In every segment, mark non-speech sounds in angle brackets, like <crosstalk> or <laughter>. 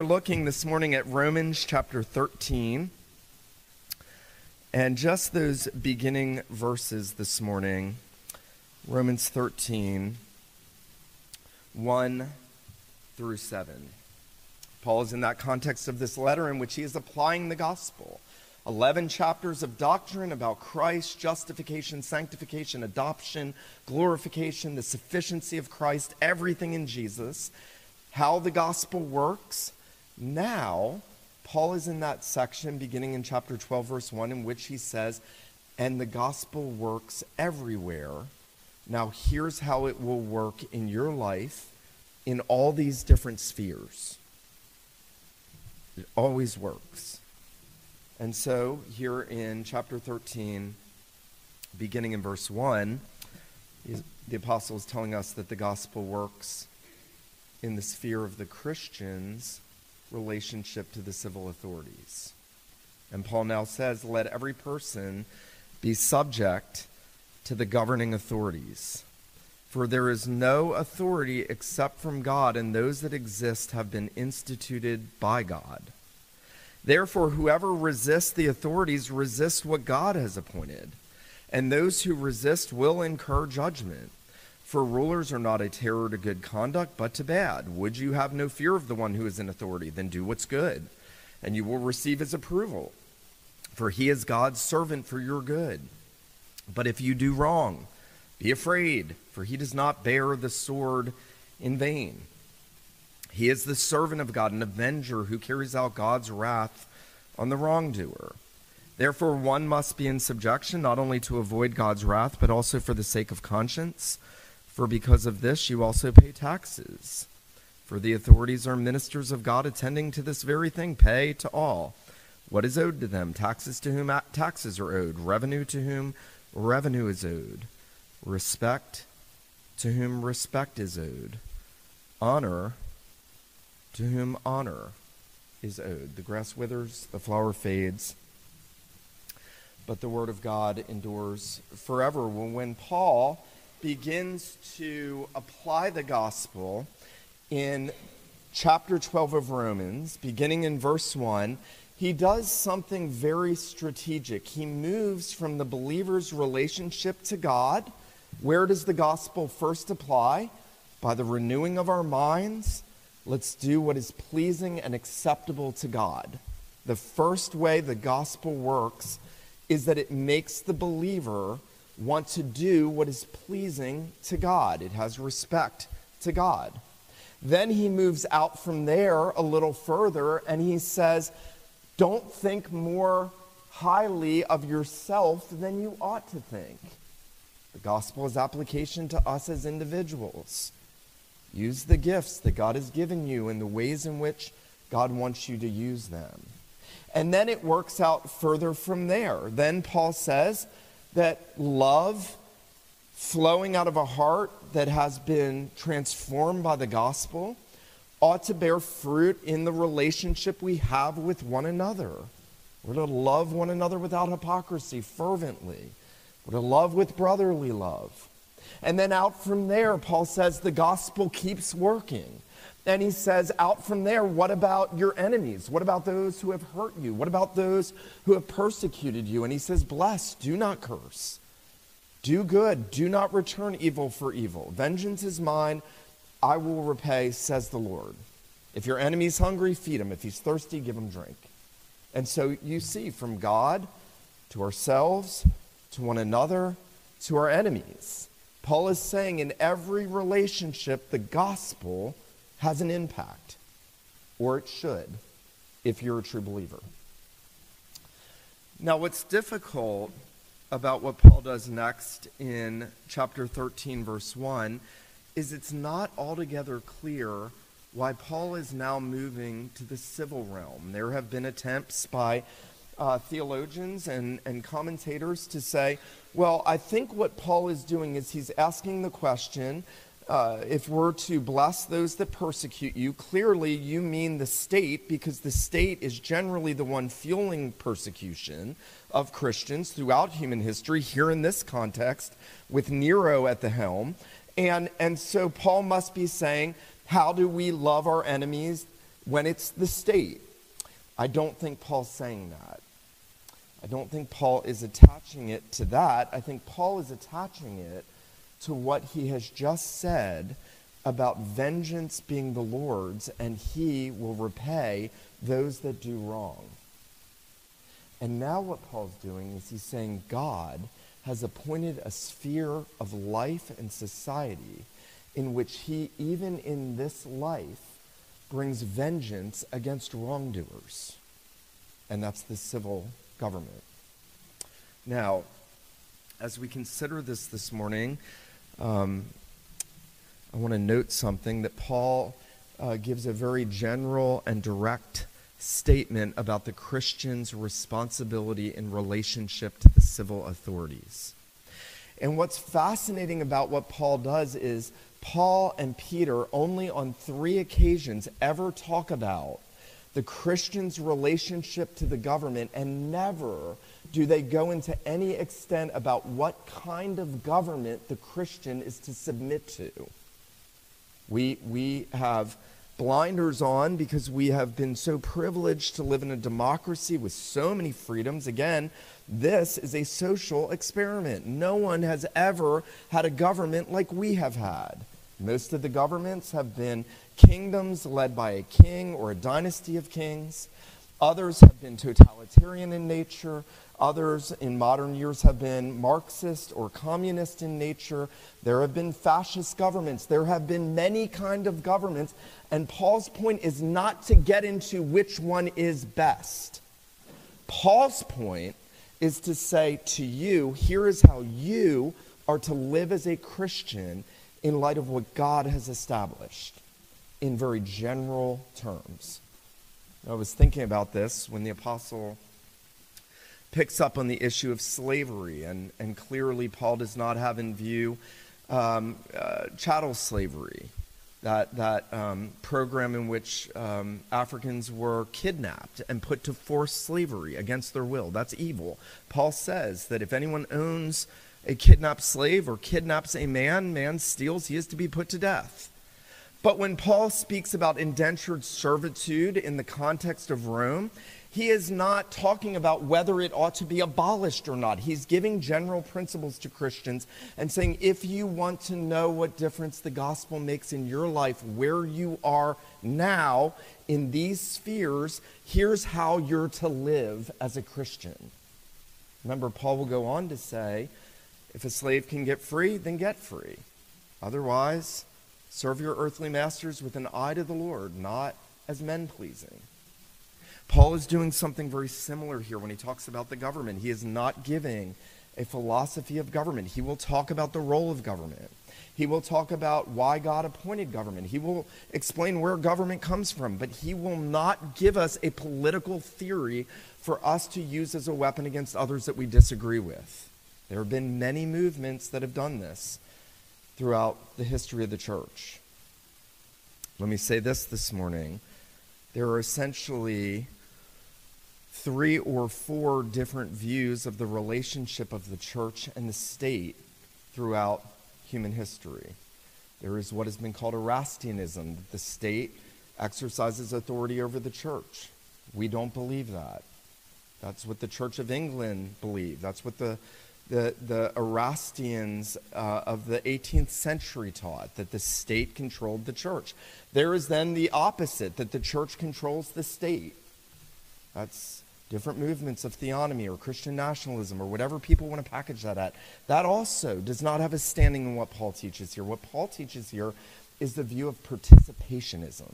We're looking this morning at Romans chapter 13. And just those beginning verses this morning Romans 13, 1 through 7. Paul is in that context of this letter in which he is applying the gospel. 11 chapters of doctrine about Christ, justification, sanctification, adoption, glorification, the sufficiency of Christ, everything in Jesus, how the gospel works now, Paul is in that section beginning in chapter 12, verse 1, in which he says, And the gospel works everywhere. Now, here's how it will work in your life in all these different spheres. It always works. And so, here in chapter 13, beginning in verse 1, the apostle is telling us that the gospel works in the sphere of the Christians relationship to the civil authorities. And Paul now says, let every person be subject to the governing authorities. For there is no authority except from God, and those that exist have been instituted by God. Therefore, whoever resists the authorities resists what God has appointed, and those who resist will incur judgment. For rulers are not a terror to good conduct, but to bad. Would you have no fear of the one who is in authority? Then do what's good, and you will receive his approval. For he is God's servant for your good. But if you do wrong, be afraid, for he does not bear the sword in vain. He is the servant of God, an avenger who carries out God's wrath on the wrongdoer. Therefore, one must be in subjection, not only to avoid God's wrath, but also for the sake of conscience. For because of this you also pay taxes. For the authorities are ministers of God attending to this very thing. Pay to all what is owed to them, taxes to whom taxes are owed, revenue to whom revenue is owed, respect to whom respect is owed, honor to whom honor is owed. The grass withers, the flower fades, but the word of God endures forever. When Paul begins to apply the gospel in chapter 12 of Romans, beginning in verse 1, he does something very strategic. He moves from the believer's relationship to God. Where does the gospel first apply? By the renewing of our minds. Let's do what is pleasing and acceptable to God. The first way the gospel works is that it makes the believer want to do what is pleasing to God. It has respect to God. Then he moves out from there a little further and he says, Don't think more highly of yourself than you ought to think. The gospel is application to us as individuals. Use the gifts that God has given you in the ways in which God wants you to use them. And then it works out further from there. Then Paul says, that love flowing out of a heart that has been transformed by the gospel ought to bear fruit in the relationship we have with one another. We're to love one another without hypocrisy, fervently. We're to love with brotherly love. And then out from there, Paul says the gospel keeps working. And he says, out from there, what about your enemies? What about those who have hurt you? What about those who have persecuted you? And he says, bless, do not curse. Do good, do not return evil for evil. Vengeance is mine, I will repay, says the Lord. If your enemy's hungry, feed him. If he's thirsty, give him drink. And so you see, from God to ourselves, to one another, to our enemies, Paul is saying in every relationship, the gospel has an impact, or it should, if you're a true believer. Now, what's difficult about what Paul does next in chapter 13, verse 1, is it's not altogether clear why Paul is now moving to the civil realm. There have been attempts by uh, theologians and, and commentators to say, well, I think what Paul is doing is he's asking the question uh, if we're to bless those that persecute you, clearly you mean the state because the state is generally the one fueling persecution of Christians throughout human history, here in this context, with Nero at the helm. And, and so Paul must be saying, how do we love our enemies? when it's the state. I don't think Paul's saying that. I don't think Paul is attaching it to that. I think Paul is attaching it to what he has just said about vengeance being the Lord's and he will repay those that do wrong. And now, what Paul's doing is he's saying God has appointed a sphere of life and society in which he, even in this life, brings vengeance against wrongdoers. And that's the civil government. Now, as we consider this this morning, um, I want to note something that Paul uh, gives a very general and direct statement about the Christian's responsibility in relationship to the civil authorities. And what's fascinating about what Paul does is Paul and Peter only on three occasions ever talk about the Christian's relationship to the government, and never do they go into any extent about what kind of government the Christian is to submit to. We, we have blinders on because we have been so privileged to live in a democracy with so many freedoms. Again, this is a social experiment. No one has ever had a government like we have had. Most of the governments have been kingdoms led by a king or a dynasty of kings. Others have been totalitarian in nature. Others in modern years have been Marxist or communist in nature. There have been fascist governments. There have been many kind of governments. And Paul's point is not to get into which one is best. Paul's point is to say to you, here is how you are to live as a Christian in light of what God has established in very general terms. I was thinking about this when the apostle picks up on the issue of slavery, and, and clearly Paul does not have in view um, uh, chattel slavery, that, that um, program in which um, Africans were kidnapped and put to forced slavery against their will. That's evil. Paul says that if anyone owns a kidnapped slave or kidnaps a man, man steals, he is to be put to death. But when Paul speaks about indentured servitude in the context of Rome, he is not talking about whether it ought to be abolished or not. He's giving general principles to Christians and saying, if you want to know what difference the gospel makes in your life, where you are now in these spheres, here's how you're to live as a Christian. Remember, Paul will go on to say, if a slave can get free, then get free. Otherwise, serve your earthly masters with an eye to the Lord, not as men pleasing. Paul is doing something very similar here when he talks about the government. He is not giving a philosophy of government. He will talk about the role of government. He will talk about why God appointed government. He will explain where government comes from, but he will not give us a political theory for us to use as a weapon against others that we disagree with. There have been many movements that have done this throughout the history of the church. Let me say this this morning. There are essentially three or four different views of the relationship of the church and the state throughout human history. There is what has been called Erastianism, that the state exercises authority over the church. We don't believe that. That's what the Church of England believed. That's what the the, the Erastians uh, of the 18th century taught that the state controlled the church. There is then the opposite, that the church controls the state. That's different movements of theonomy or Christian nationalism or whatever people want to package that at. That also does not have a standing in what Paul teaches here. What Paul teaches here is the view of participationism,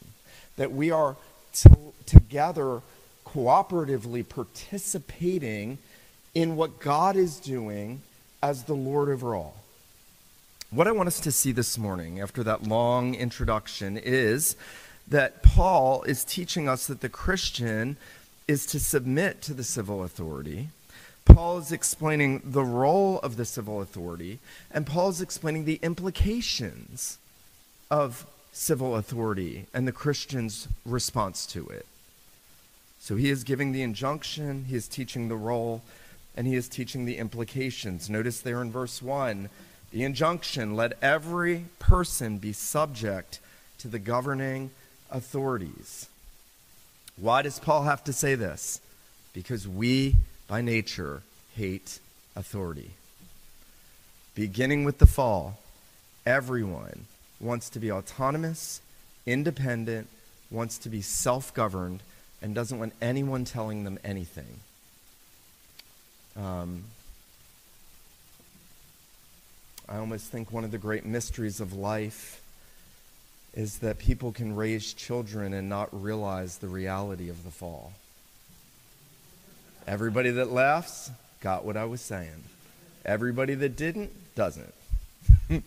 that we are to, together cooperatively participating in what God is doing as the Lord over all. What I want us to see this morning, after that long introduction, is that Paul is teaching us that the Christian is to submit to the civil authority. Paul is explaining the role of the civil authority, and Paul is explaining the implications of civil authority and the Christian's response to it. So he is giving the injunction, he is teaching the role, and he is teaching the implications. Notice there in verse 1 the injunction let every person be subject to the governing authorities. Why does Paul have to say this? Because we, by nature, hate authority. Beginning with the fall, everyone wants to be autonomous, independent, wants to be self governed, and doesn't want anyone telling them anything. Um, I almost think one of the great mysteries of life is that people can raise children and not realize the reality of the fall. Everybody that laughs got what I was saying. Everybody that didn't doesn't. <laughs>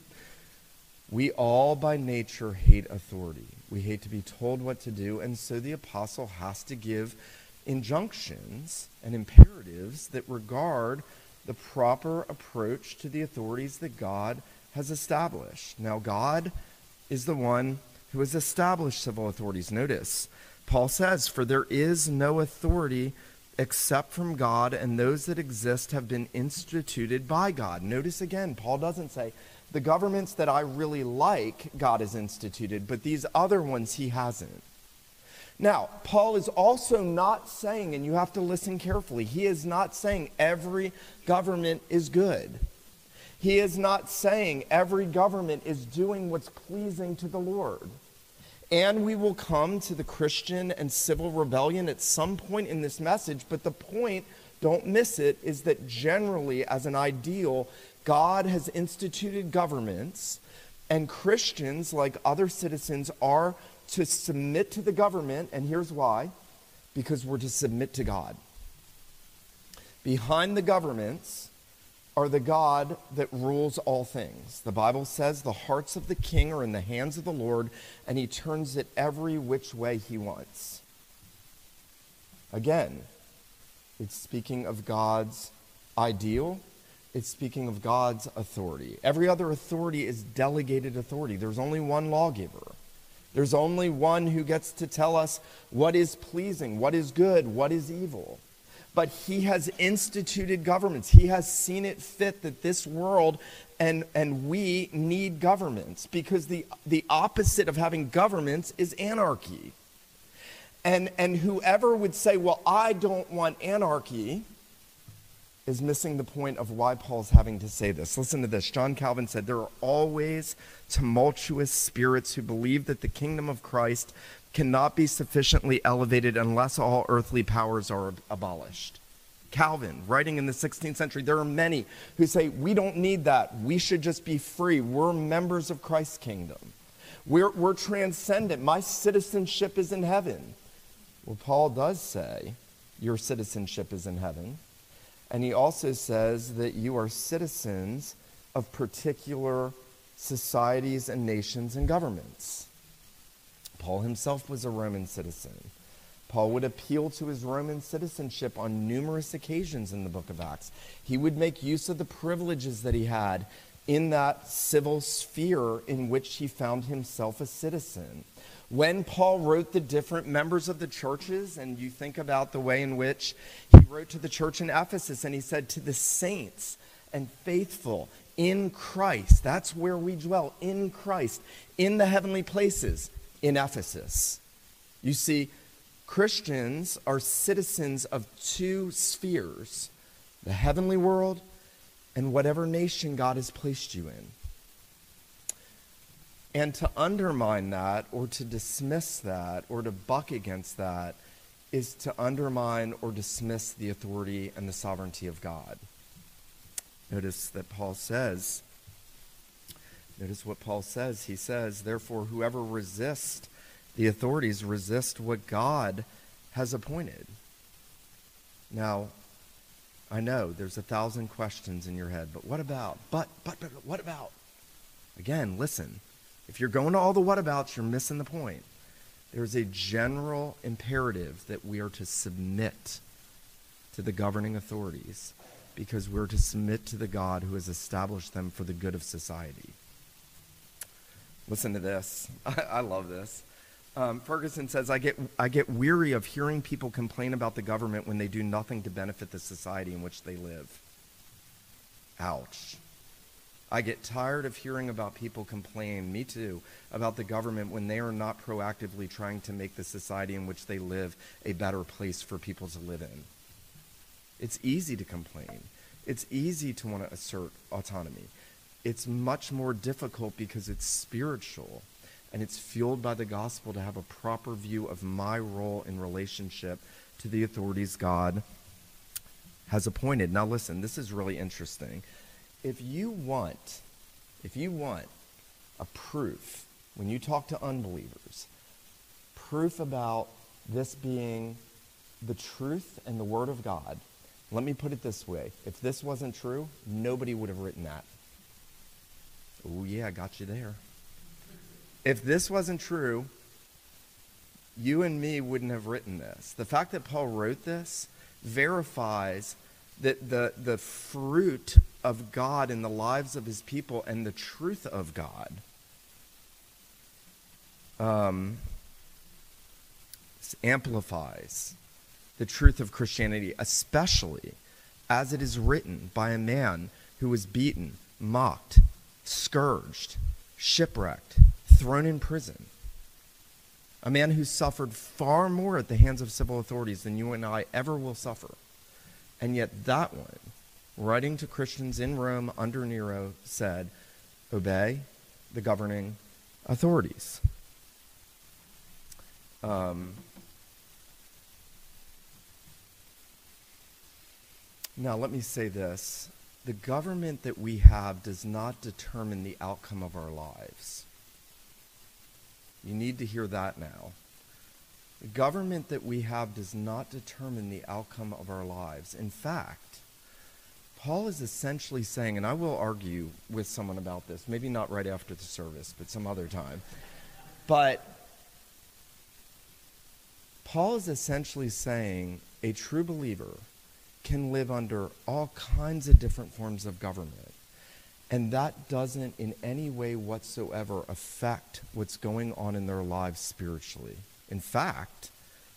we all by nature hate authority. We hate to be told what to do, and so the apostle has to give injunctions and imperatives that regard the proper approach to the authorities that God has established. Now, God is the one who has established civil authorities. Notice, Paul says, For there is no authority except from God, and those that exist have been instituted by God. Notice again, Paul doesn't say, the governments that I really like, God has instituted, but these other ones he hasn't. Now, Paul is also not saying, and you have to listen carefully, he is not saying every government is good. He is not saying every government is doing what's pleasing to the Lord. And we will come to the Christian and civil rebellion at some point in this message, but the point, don't miss it, is that generally, as an ideal, God has instituted governments, and Christians, like other citizens, are to submit to the government, and here's why because we're to submit to God. Behind the governments are the God that rules all things. The Bible says the hearts of the king are in the hands of the Lord, and he turns it every which way he wants. Again, it's speaking of God's ideal, it's speaking of God's authority. Every other authority is delegated authority. There's only one lawgiver. There's only one who gets to tell us what is pleasing, what is good, what is evil. But he has instituted governments. He has seen it fit that this world and, and we need governments because the, the opposite of having governments is anarchy. And, and whoever would say, well, I don't want anarchy, is missing the point of why Paul's having to say this. Listen to this. John Calvin said, There are always tumultuous spirits who believe that the kingdom of Christ cannot be sufficiently elevated unless all earthly powers are abolished. Calvin, writing in the 16th century, there are many who say, We don't need that. We should just be free. We're members of Christ's kingdom. We're, we're transcendent. My citizenship is in heaven. Well, Paul does say, Your citizenship is in heaven. And he also says that you are citizens of particular societies and nations and governments. Paul himself was a Roman citizen. Paul would appeal to his Roman citizenship on numerous occasions in the book of Acts. He would make use of the privileges that he had in that civil sphere in which he found himself a citizen. When Paul wrote the different members of the churches, and you think about the way in which he wrote to the church in Ephesus, and he said, To the saints and faithful in Christ, that's where we dwell, in Christ, in the heavenly places in Ephesus. You see, Christians are citizens of two spheres the heavenly world and whatever nation God has placed you in. And to undermine that, or to dismiss that, or to buck against that, is to undermine or dismiss the authority and the sovereignty of God. Notice that Paul says, notice what Paul says. He says, therefore, whoever resists the authorities resist what God has appointed. Now, I know there's a thousand questions in your head, but what about? But, but, but, what about? Again, listen. If you're going to all the whatabouts, you're missing the point. There's a general imperative that we are to submit to the governing authorities because we're to submit to the God who has established them for the good of society. Listen to this. <laughs> I, I love this. Um, Ferguson says, I get, I get weary of hearing people complain about the government when they do nothing to benefit the society in which they live. Ouch. I get tired of hearing about people complain, me too, about the government when they are not proactively trying to make the society in which they live a better place for people to live in. It's easy to complain. It's easy to want to assert autonomy. It's much more difficult because it's spiritual and it's fueled by the gospel to have a proper view of my role in relationship to the authorities God has appointed. Now listen, this is really interesting if you want, if you want a proof when you talk to unbelievers, proof about this being the truth and the Word of God, let me put it this way. If this wasn't true, nobody would have written that. Oh, yeah, I got you there. If this wasn't true, you and me wouldn't have written this. The fact that Paul wrote this verifies that the, the fruit of God in the lives of his people and the truth of God um, amplifies the truth of Christianity, especially as it is written by a man who was beaten, mocked, scourged, shipwrecked, thrown in prison. A man who suffered far more at the hands of civil authorities than you and I ever will suffer. And yet, that one, writing to Christians in Rome under Nero, said, Obey the governing authorities. Um, now, let me say this the government that we have does not determine the outcome of our lives. You need to hear that now. The government that we have does not determine the outcome of our lives. In fact, Paul is essentially saying, and I will argue with someone about this, maybe not right after the service, but some other time. But Paul is essentially saying a true believer can live under all kinds of different forms of government. And that doesn't in any way whatsoever affect what's going on in their lives spiritually. In fact,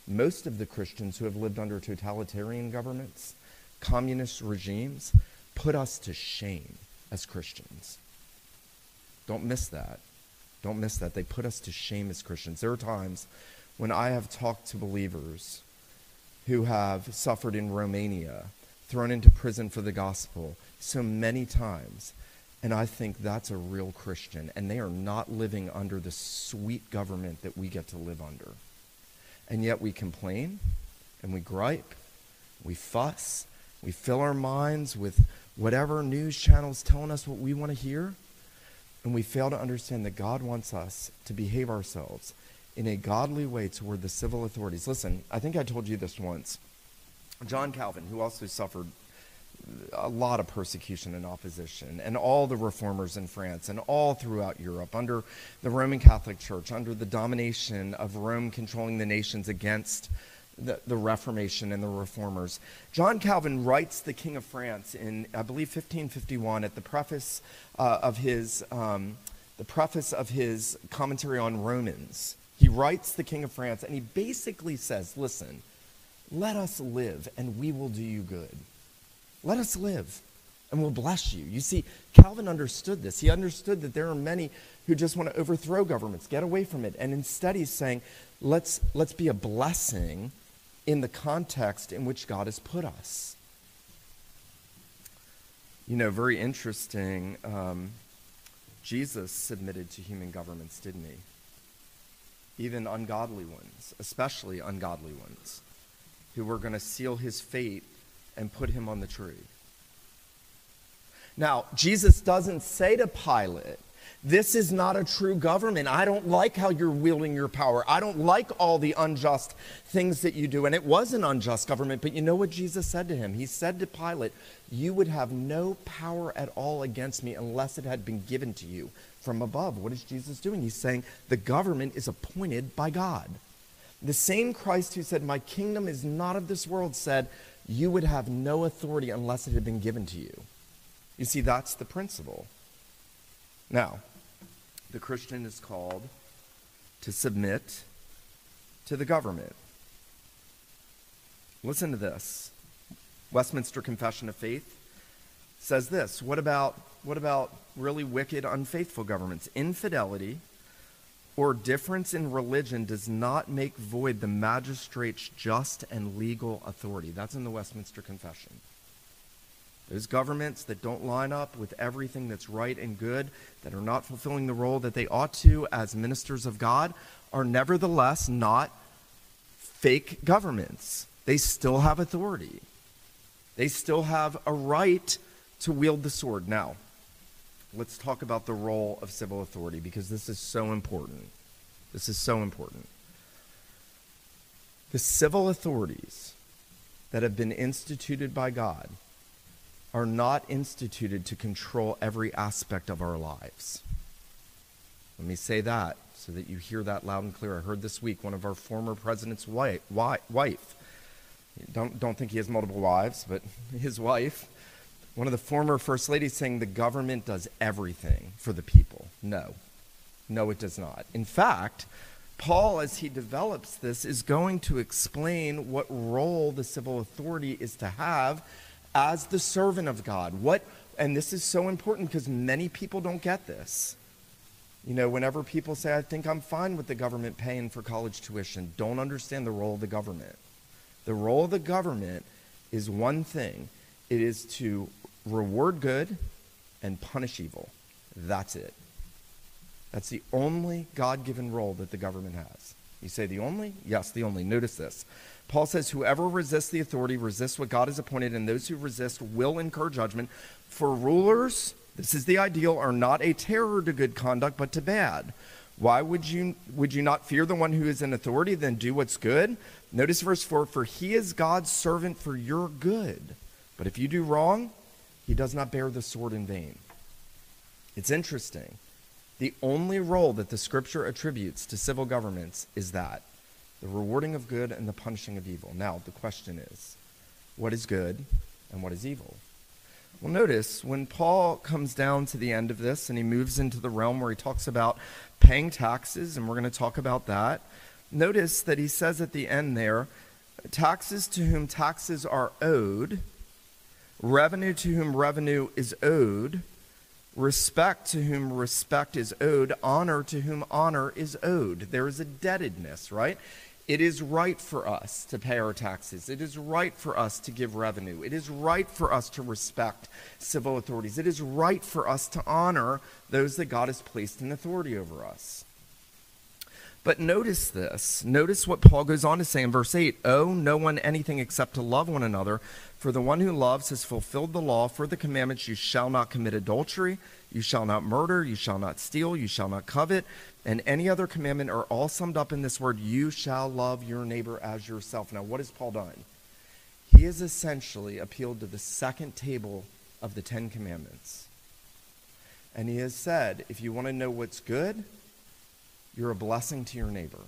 most of the Christians who have lived under totalitarian governments, communist regimes, put us to shame as Christians. Don't miss that. Don't miss that. They put us to shame as Christians. There are times when I have talked to believers who have suffered in Romania, thrown into prison for the gospel so many times. And I think that's a real Christian. And they are not living under the sweet government that we get to live under. And yet we complain and we gripe, we fuss, we fill our minds with whatever news channels telling us what we want to hear. And we fail to understand that God wants us to behave ourselves in a godly way toward the civil authorities. Listen, I think I told you this once. John Calvin, who also suffered a lot of persecution and opposition, and all the reformers in France and all throughout Europe under the Roman Catholic Church, under the domination of Rome controlling the nations against the, the Reformation and the reformers. John Calvin writes The King of France in, I believe, 1551 at the preface uh, of his. Um, the preface of his commentary on Romans. He writes The King of France, and he basically says, Listen, let us live, and we will do you good. Let us live, and we'll bless you. You see, Calvin understood this. He understood that there are many who just want to overthrow governments, get away from it. And instead, he's saying, let's, let's be a blessing in the context in which God has put us. You know, very interesting. Um, Jesus submitted to human governments, didn't he? Even ungodly ones, especially ungodly ones, who were going to seal his fate and put him on the tree. Now, Jesus doesn't say to Pilate, This is not a true government. I don't like how you're wielding your power. I don't like all the unjust things that you do. And it was an unjust government. But you know what Jesus said to him? He said to Pilate, You would have no power at all against me unless it had been given to you from above. What is Jesus doing? He's saying the government is appointed by God. The same Christ who said, My kingdom is not of this world said, you would have no authority unless it had been given to you. You see, that's the principle. Now, the Christian is called to submit to the government. Listen to this. Westminster Confession of Faith says this What about what about really wicked, unfaithful governments? Infidelity or difference in religion does not make void the magistrate's just and legal authority. That's in the Westminster Confession. Those governments that don't line up with everything that's right and good, that are not fulfilling the role that they ought to as ministers of God, are nevertheless not fake governments. They still have authority. They still have a right to wield the sword. Now, let's talk about the role of civil authority because this is so important. This is so important. The civil authorities that have been instituted by God are not instituted to control every aspect of our lives. Let me say that so that you hear that loud and clear. I heard this week one of our former president's wife, wife don't, don't think he has multiple wives, but <laughs> his wife, one of the former first ladies, saying the government does everything for the people. No, no, it does not. In fact, Paul, as he develops this, is going to explain what role the civil authority is to have as the servant of God. What, and this is so important because many people don't get this. You know, whenever people say, I think I'm fine with the government paying for college tuition, don't understand the role of the government. The role of the government is one thing it is to reward good and punish evil. That's it. That's the only God given role that the government has. You say the only? Yes, the only. Notice this. Paul says, Whoever resists the authority resists what God has appointed, and those who resist will incur judgment. For rulers, this is the ideal, are not a terror to good conduct, but to bad. Why would you, would you not fear the one who is in authority, then do what's good? Notice verse 4 For he is God's servant for your good. But if you do wrong, he does not bear the sword in vain. It's interesting. The only role that the scripture attributes to civil governments is that the rewarding of good and the punishing of evil. Now, the question is what is good and what is evil? Well, notice when Paul comes down to the end of this and he moves into the realm where he talks about paying taxes, and we're going to talk about that. Notice that he says at the end there taxes to whom taxes are owed, revenue to whom revenue is owed, respect to whom respect is owed, honor to whom honor is owed. There is a debtedness, right? It is right for us to pay our taxes. It is right for us to give revenue. It is right for us to respect civil authorities. It is right for us to honor those that God has placed in authority over us. But notice this. Notice what Paul goes on to say in verse 8 Owe no one anything except to love one another, for the one who loves has fulfilled the law. For the commandments, you shall not commit adultery, you shall not murder, you shall not steal, you shall not covet, and any other commandment are all summed up in this word you shall love your neighbor as yourself. Now, what has Paul done? He has essentially appealed to the second table of the Ten Commandments. And he has said, if you want to know what's good, you're a blessing to your neighbor.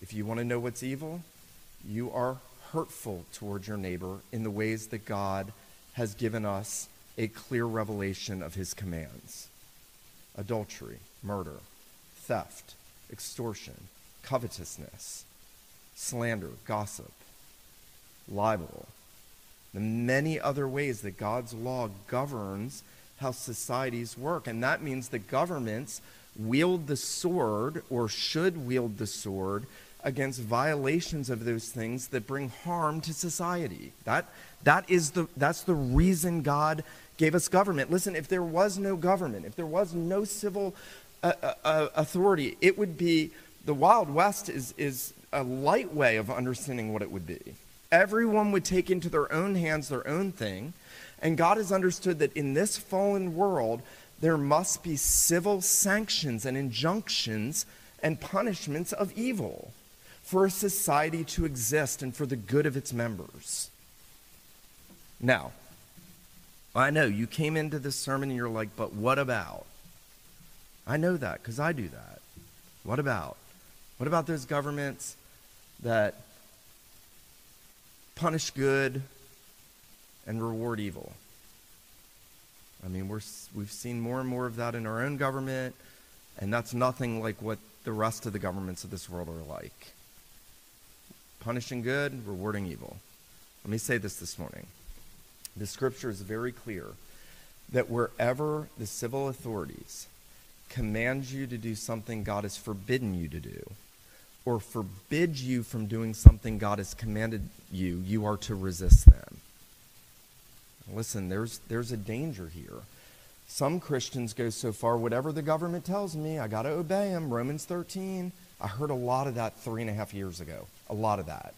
If you want to know what's evil, you are hurtful towards your neighbor in the ways that God has given us a clear revelation of his commands adultery, murder, theft, extortion, covetousness, slander, gossip, libel, the many other ways that God's law governs how societies work. And that means that governments wield the sword or should wield the sword against violations of those things that bring harm to society. That, that is the, that's the reason God gave us government. Listen, if there was no government, if there was no civil uh, uh, uh authority, it would be the Wild West is, is a light way of understanding what it would be. Everyone would take into their own hands their own thing. And God has understood that in this fallen world, there must be civil sanctions and injunctions and punishments of evil for a society to exist and for the good of its members. Now, I know you came into this sermon and you're like, but what about? I know that because I do that. What about? What about those governments that punish good and reward evil? I mean, we're, we've seen more and more of that in our own government, and that's nothing like what the rest of the governments of this world are like. Punishing good, rewarding evil. Let me say this this morning. The scripture is very clear that wherever the civil authorities command you to do something God has forbidden you to do, or forbid you from doing something God has commanded you, you are to resist them. Listen, there's, there's a danger here. Some Christians go so far, whatever the government tells me, I got to obey them. Romans 13. I heard a lot of that three and a half years ago. A lot of that.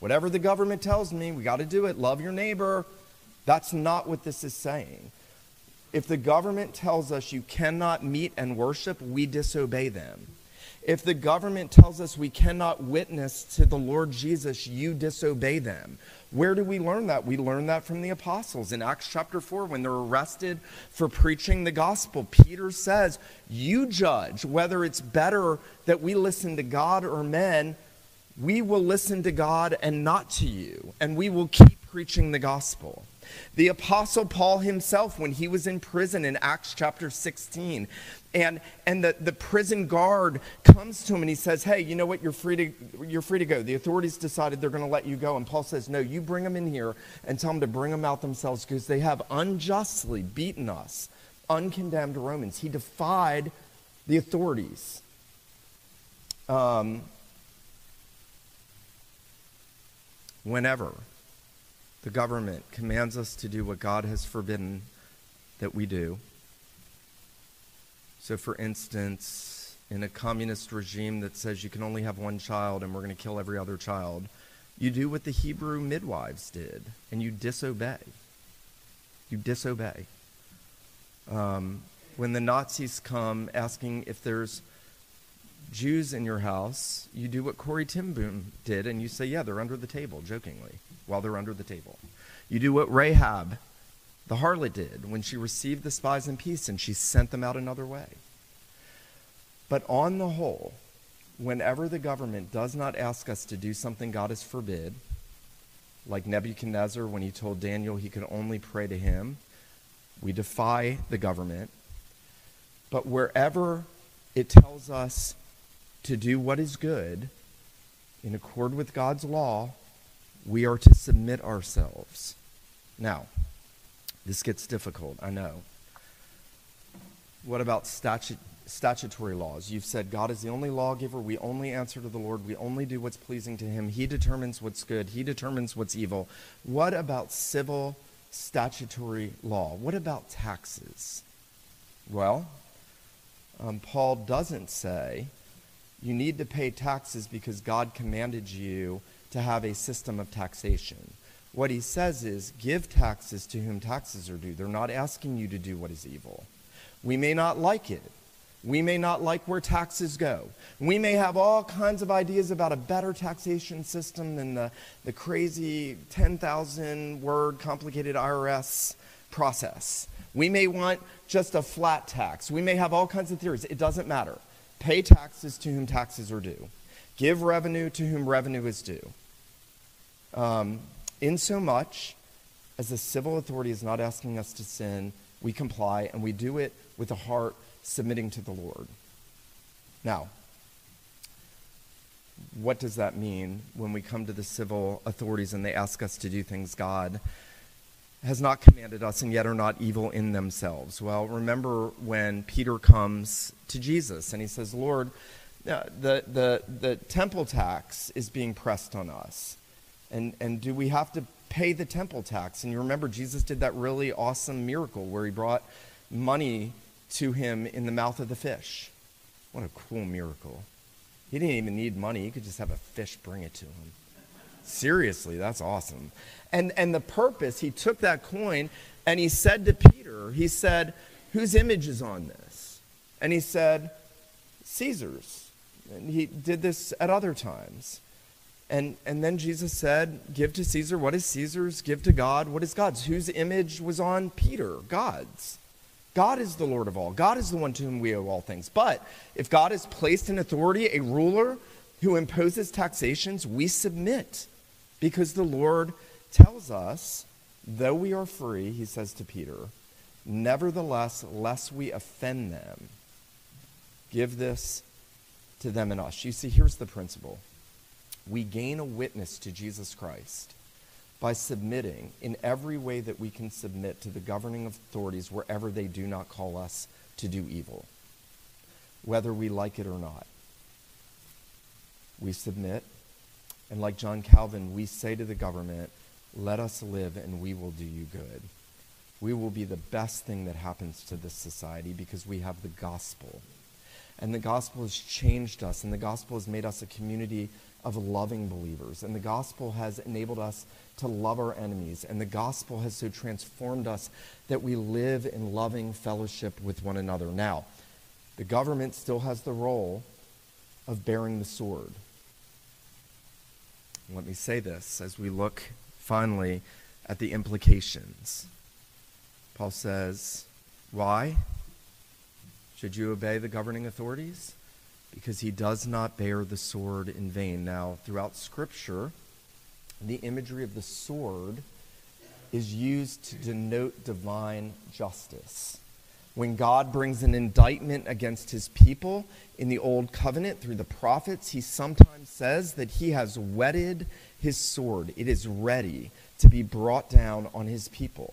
Whatever the government tells me, we got to do it. Love your neighbor. That's not what this is saying. If the government tells us you cannot meet and worship, we disobey them. If the government tells us we cannot witness to the Lord Jesus, you disobey them. Where do we learn that? We learn that from the apostles. In Acts chapter 4, when they're arrested for preaching the gospel, Peter says, You judge whether it's better that we listen to God or men. We will listen to God and not to you, and we will keep preaching the gospel. The Apostle Paul himself, when he was in prison in Acts chapter 16, and, and the, the prison guard comes to him and he says, Hey, you know what? You're free to, you're free to go. The authorities decided they're going to let you go. And Paul says, No, you bring them in here and tell them to bring them out themselves because they have unjustly beaten us, uncondemned Romans. He defied the authorities. Um, whenever the government commands us to do what God has forbidden that we do. So, for instance, in a communist regime that says you can only have one child and we're going to kill every other child, you do what the Hebrew midwives did and you disobey. You disobey. Um, when the Nazis come asking if there's Jews in your house, you do what Corrie ten Boom did and you say, yeah, they're under the table, jokingly while they're under the table. You do what Rahab, the harlot, did when she received the spies in peace and she sent them out another way. But on the whole, whenever the government does not ask us to do something God has forbid, like Nebuchadnezzar when he told Daniel he could only pray to him, we defy the government. But wherever it tells us to do what is good in accord with God's law, we are to submit ourselves. Now, this gets difficult, I know. What about statu- statutory laws? You've said God is the only lawgiver. We only answer to the Lord. We only do what's pleasing to Him. He determines what's good, He determines what's evil. What about civil statutory law? What about taxes? Well, um, Paul doesn't say you need to pay taxes because God commanded you to have a system of taxation. What he says is give taxes to whom taxes are due. They're not asking you to do what is evil. We may not like it. We may not like where taxes go. We may have all kinds of ideas about a better taxation system than the, the crazy 10,000 word complicated IRS process. We may want just a flat tax. We may have all kinds of theories. It doesn't matter. Pay taxes to whom taxes are due. Give revenue to whom revenue is due. Um, in so much as the civil authority is not asking us to sin, we comply and we do it with a heart submitting to the Lord. Now, what does that mean when we come to the civil authorities and they ask us to do things God has not commanded us and yet are not evil in themselves? Well, remember when Peter comes to Jesus and he says, Lord, uh, the, the, the temple tax is being pressed on us. And, and do we have to pay the temple tax? And you remember Jesus did that really awesome miracle where he brought money to him in the mouth of the fish. What a cool miracle. He didn't even need money, he could just have a fish bring it to him. Seriously, that's awesome. And, and the purpose, he took that coin and he said to Peter, he said, Whose image is on this? And he said, Caesar's. And he did this at other times. And, and then Jesus said, Give to Caesar what is Caesar's, give to God what is God's. Whose image was on Peter? God's. God is the Lord of all. God is the one to whom we owe all things. But if God has placed in authority a ruler who imposes taxations, we submit because the Lord tells us, though we are free, he says to Peter, nevertheless, lest we offend them, give this to them and us. You see, here's the principle we gain a witness to Jesus Christ by submitting in every way that we can submit to the governing authorities wherever they do not call us to do evil, whether we like it or not. We submit, and like John Calvin, we say to the government, let us live and we will do you good. We will be the best thing that happens to this society because we have the gospel. And the gospel has changed us, and the gospel has made us a community of loving believers. And the gospel has enabled us to love our enemies. And the gospel has so transformed us that we live in loving fellowship with one another. Now, the government still has the role of bearing the sword. Let me say this as we look finally at the implications. Paul says, Why should you obey the governing authorities? Because he does not bear the sword in vain. Now, throughout Scripture, the imagery of the sword is used to denote divine justice. When God brings an indictment against his people in the Old Covenant through the prophets, he sometimes says that he has whetted his sword. It is ready to be brought down on his people.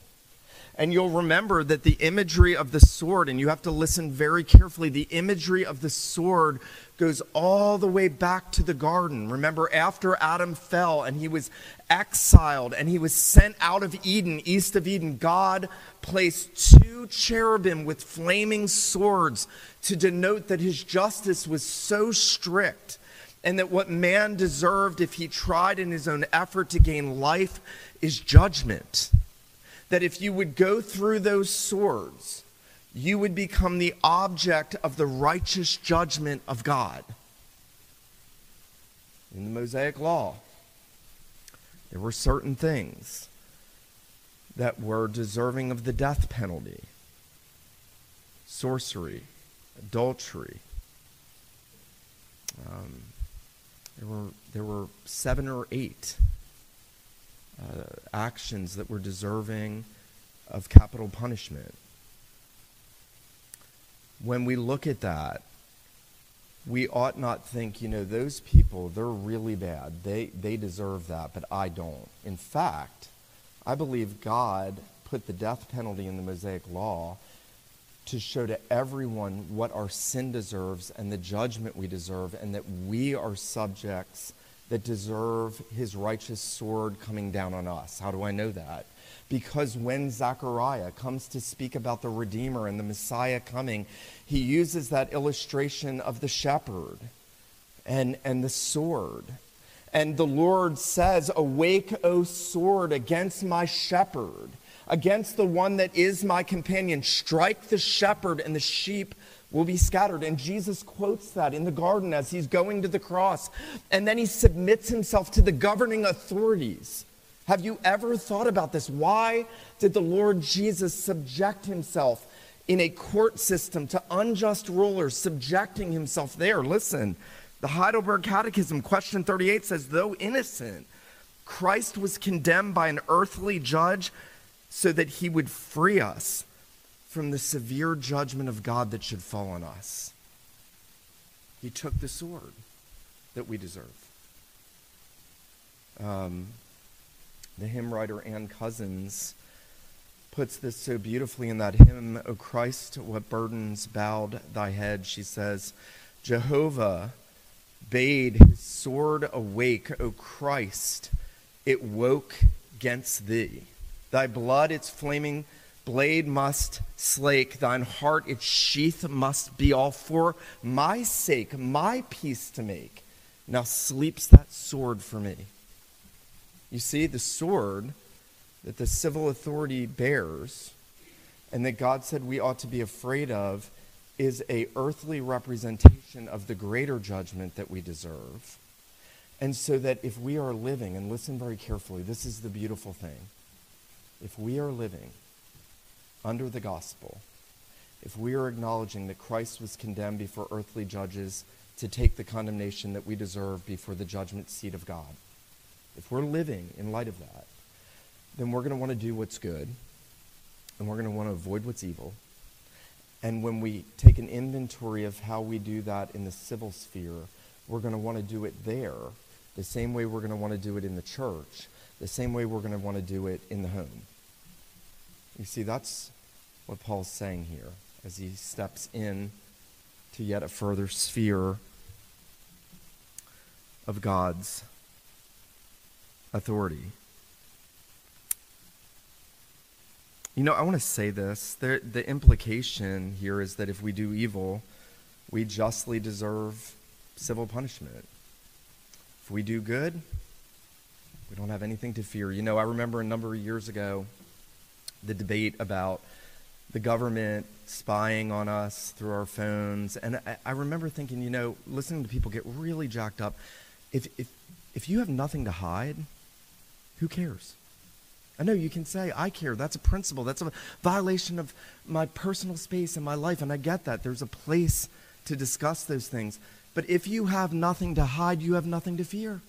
And you'll remember that the imagery of the sword, and you have to listen very carefully, the imagery of the sword goes all the way back to the garden. Remember, after Adam fell and he was exiled and he was sent out of Eden, east of Eden, God placed two cherubim with flaming swords to denote that his justice was so strict and that what man deserved if he tried in his own effort to gain life is judgment that if you would go through those swords, you would become the object of the righteous judgment of God. In the Mosaic Law, there were certain things that were deserving of the death penalty sorcery, adultery. Um, there, were, there were seven or eight uh, actions that were deserving of capital punishment. When we look at that, we ought not think, you know, those people, they're really bad. They, they deserve that, but I don't. In fact, I believe God put the death penalty in the Mosaic Law to show to everyone what our sin deserves and the judgment we deserve, and that we are subjects that deserve his righteous sword coming down on us. How do I know that? Because when Zechariah comes to speak about the Redeemer and the Messiah coming, he uses that illustration of the shepherd and, and the sword. And the Lord says, Awake, O sword, against my shepherd, against the one that is my companion. Strike the shepherd, and the sheep will be scattered. And Jesus quotes that in the garden as he's going to the cross. And then he submits himself to the governing authorities. Have you ever thought about this? Why did the Lord Jesus subject himself in a court system to unjust rulers, subjecting himself there? Listen, the Heidelberg Catechism, question 38 says, though innocent, Christ was condemned by an earthly judge so that he would free us from the severe judgment of God that should fall on us. He took the sword that we deserve. Um, the hymn writer Anne Cousins puts this so beautifully in that hymn, O Christ, what burdens bowed thy head. She says, Jehovah bade his sword awake, O Christ, it woke against thee. Thy blood, its flaming blade must slake, thine heart its sheath must be all for my sake, my peace to make. Now sleeps that sword for me. You see, the sword that the civil authority bears and that God said we ought to be afraid of is a earthly representation of the greater judgment that we deserve. And so that if we are living, and listen very carefully, this is the beautiful thing. If we are living under the gospel, if we are acknowledging that Christ was condemned before earthly judges to take the condemnation that we deserve before the judgment seat of God, if we're living in light of that, then we're going to want to do what's good and we're going to want to avoid what's evil. And when we take an inventory of how we do that in the civil sphere, we're going to want to do it there the same way we're going to want to do it in the church the same way we're going to want to do it in the home. You see, that's what Paul's saying here as he steps in to yet a further sphere of God's authority. You know, I want to say this. The, the implication here is that if we do evil, we justly deserve civil punishment. If we do good, we don't have anything to fear. You know, I remember a number of years ago the debate about the government spying on us through our phones. And I, I, remember thinking, you know, listening to people get really jacked up. If, if, if you have nothing to hide, who cares? I know you can say, I care. That's a principle. That's a violation of my personal space and my life. And I get that. There's a place to discuss those things. But if you have nothing to hide, you have nothing to fear.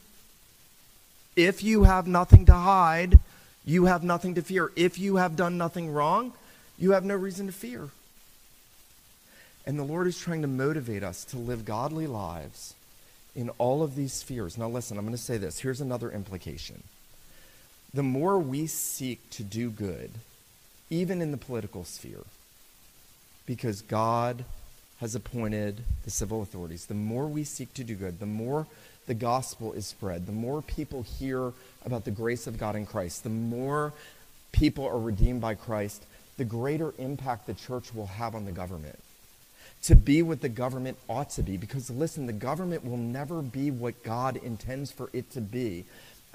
If you have nothing to hide, you have nothing to fear. If you have done nothing wrong, you have no reason to fear. And the Lord is trying to motivate us to live godly lives in all of these spheres. Now, listen, I'm going to say this. Here's another implication. The more we seek to do good, even in the political sphere, because God has appointed the civil authorities, the more we seek to do good, the more the gospel is spread, the more people hear about the grace of God in Christ, the more people are redeemed by Christ, the greater impact the church will have on the government. To be what the government ought to be. Because listen, the government will never be what God intends for it to be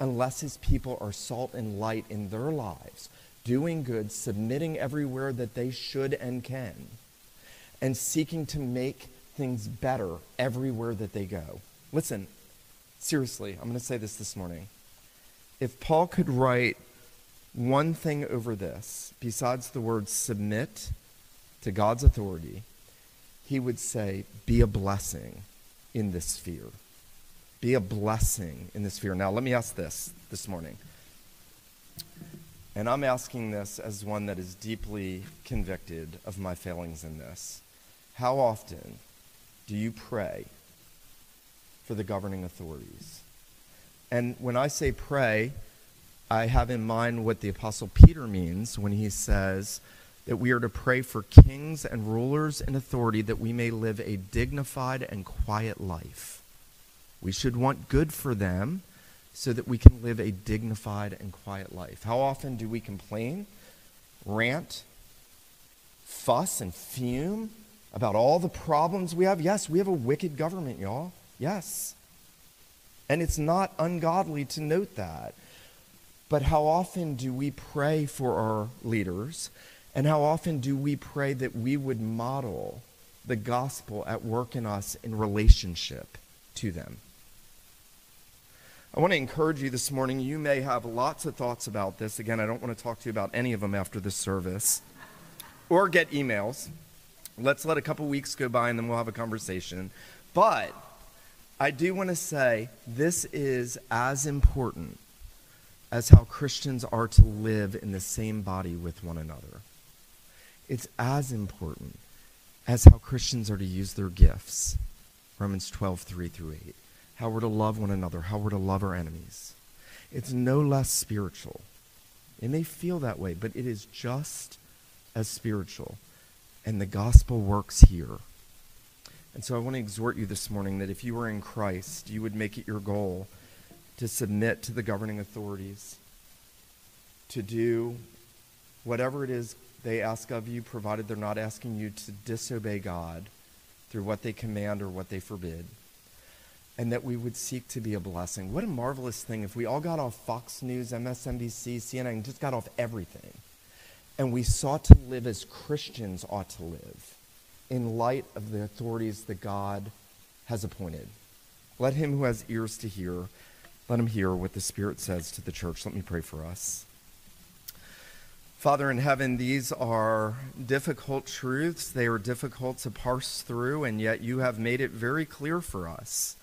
unless his people are salt and light in their lives, doing good, submitting everywhere that they should and can, and seeking to make things better everywhere that they go. Listen, seriously, I'm going to say this this morning. If Paul could write one thing over this, besides the word submit to God's authority, he would say, be a blessing in this sphere. Be a blessing in this fear. Now, let me ask this this morning. And I'm asking this as one that is deeply convicted of my failings in this. How often do you pray for the governing authorities. And when I say pray, I have in mind what the Apostle Peter means when he says that we are to pray for kings and rulers in authority that we may live a dignified and quiet life. We should want good for them so that we can live a dignified and quiet life. How often do we complain, rant, fuss, and fume about all the problems we have? Yes, we have a wicked government, y'all. Yes. And it's not ungodly to note that. But how often do we pray for our leaders? And how often do we pray that we would model the gospel at work in us in relationship to them? I want to encourage you this morning. You may have lots of thoughts about this. Again, I don't want to talk to you about any of them after this service or get emails. Let's let a couple weeks go by and then we'll have a conversation. But I do want to say this is as important as how Christians are to live in the same body with one another. It's as important as how Christians are to use their gifts. Romans 12, 3 through 8. How we're to love one another, how we're to love our enemies. It's no less spiritual. It may feel that way, but it is just as spiritual. And the gospel works here. And so I want to exhort you this morning that if you are in Christ, you would make it your goal to submit to the governing authorities, to do whatever it is they ask of you, provided they're not asking you to disobey God through what they command or what they forbid, and that we would seek to be a blessing. What a marvelous thing if we all got off Fox News, MSNBC, CNN, just got off everything, and we sought to live as Christians ought to live in light of the authorities that God has appointed. Let him who has ears to hear, let him hear what the Spirit says to the church. Let me pray for us. Father in heaven, these are difficult truths. They are difficult to parse through, and yet you have made it very clear for us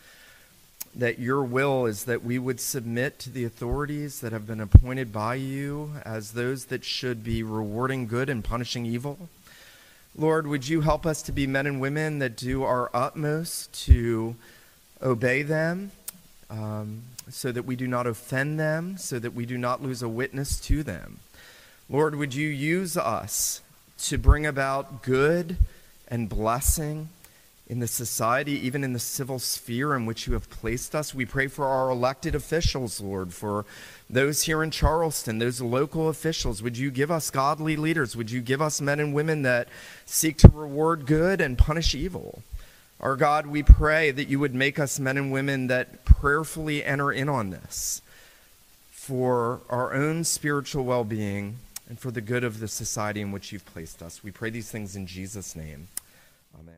that your will is that we would submit to the authorities that have been appointed by you as those that should be rewarding good and punishing evil. Lord, would you help us to be men and women that do our utmost to obey them, um, so that we do not offend them, so that we do not lose a witness to them. Lord, would you use us to bring about good and blessing in the society, even in the civil sphere in which you have placed us. We pray for our elected officials, Lord, for those here in Charleston, those local officials. Would you give us godly leaders? Would you give us men and women that seek to reward good and punish evil? Our God, we pray that you would make us men and women that prayerfully enter in on this for our own spiritual well being and for the good of the society in which you've placed us. We pray these things in Jesus' name. Amen.